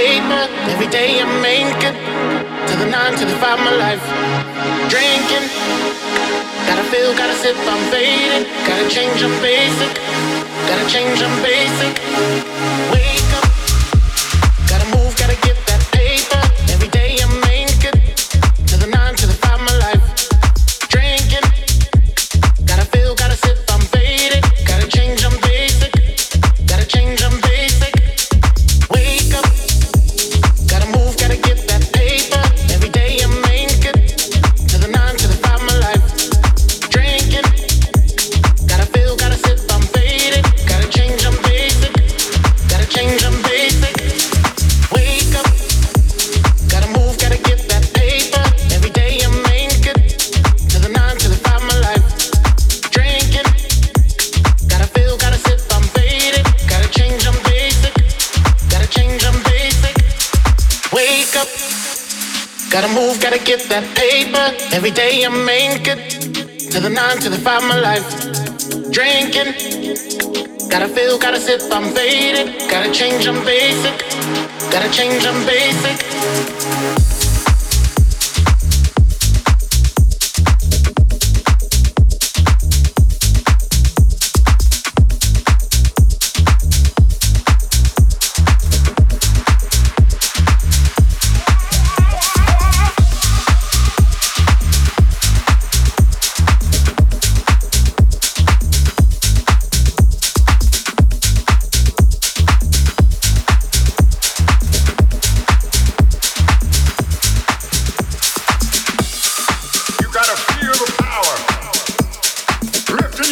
paper. Every day I'm making to the nine to the five my life. Drinking, gotta feel, gotta sip. I'm fading, gotta change. I'm basic, gotta change. I'm basic. Wait. Every day I make it to the nine to the five my life. Drinking, gotta feel, gotta sip, I'm faded. Gotta change, I'm basic. Gotta change, I'm basic.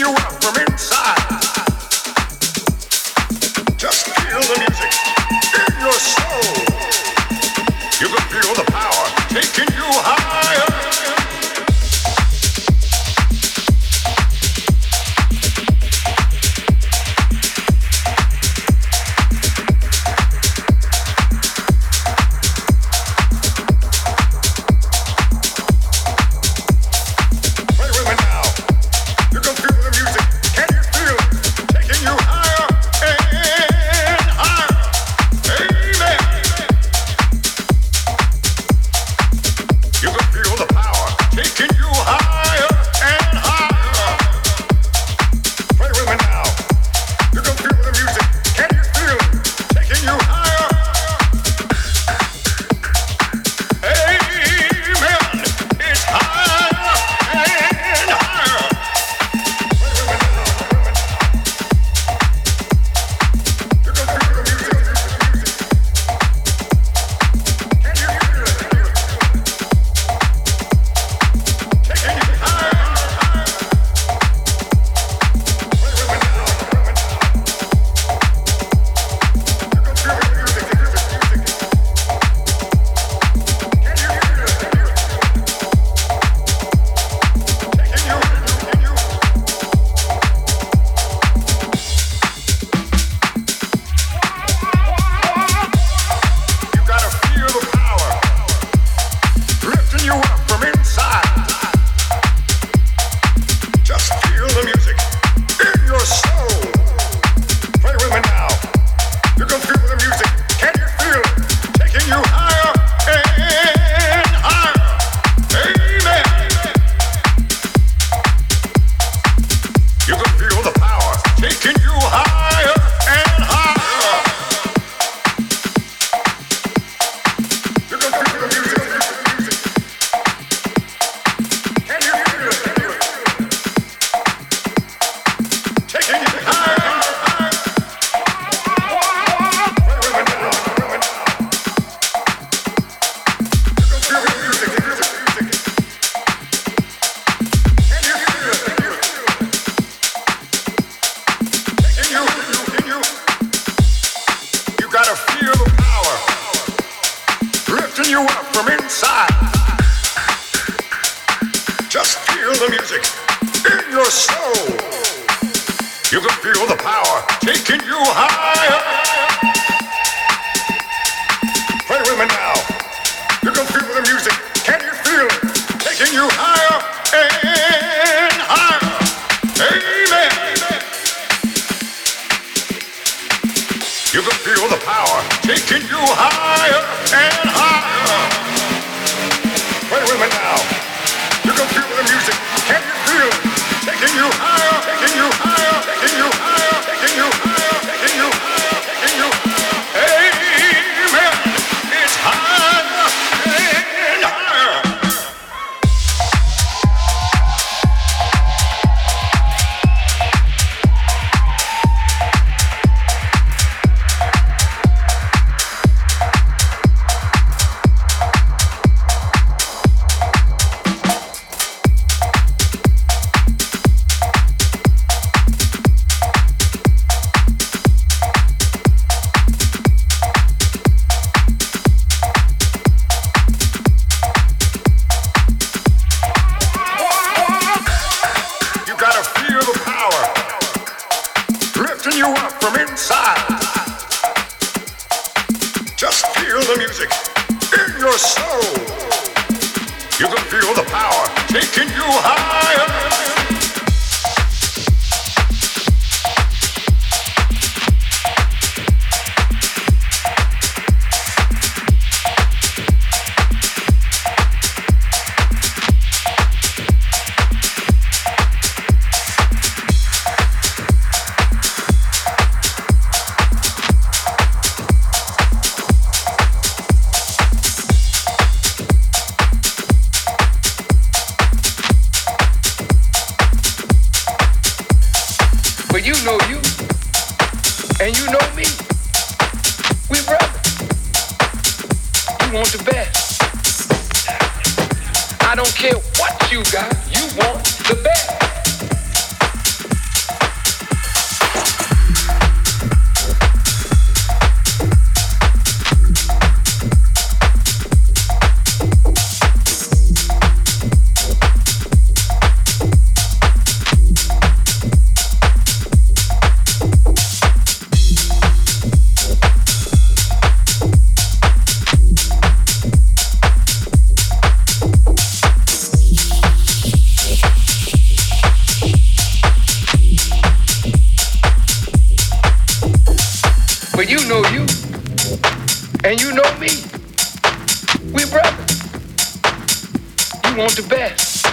you up from inside. want the best.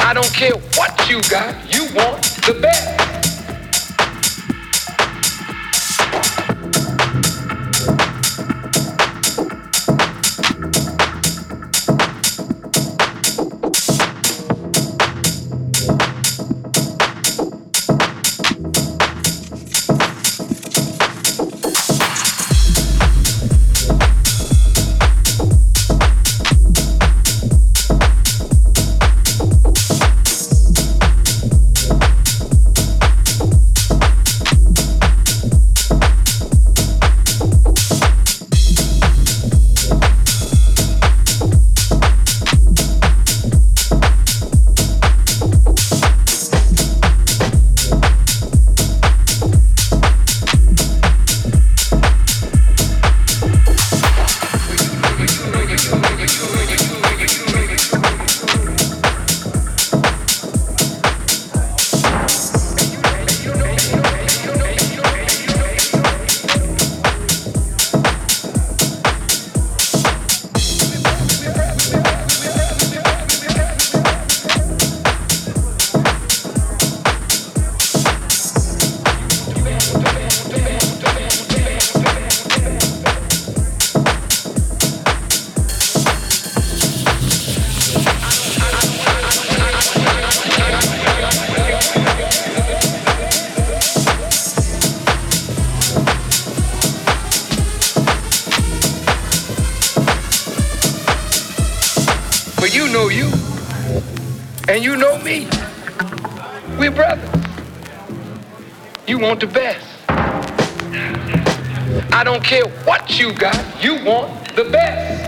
I don't care what you got, you want the best. We're brothers. You want the best. I don't care what you got, you want the best.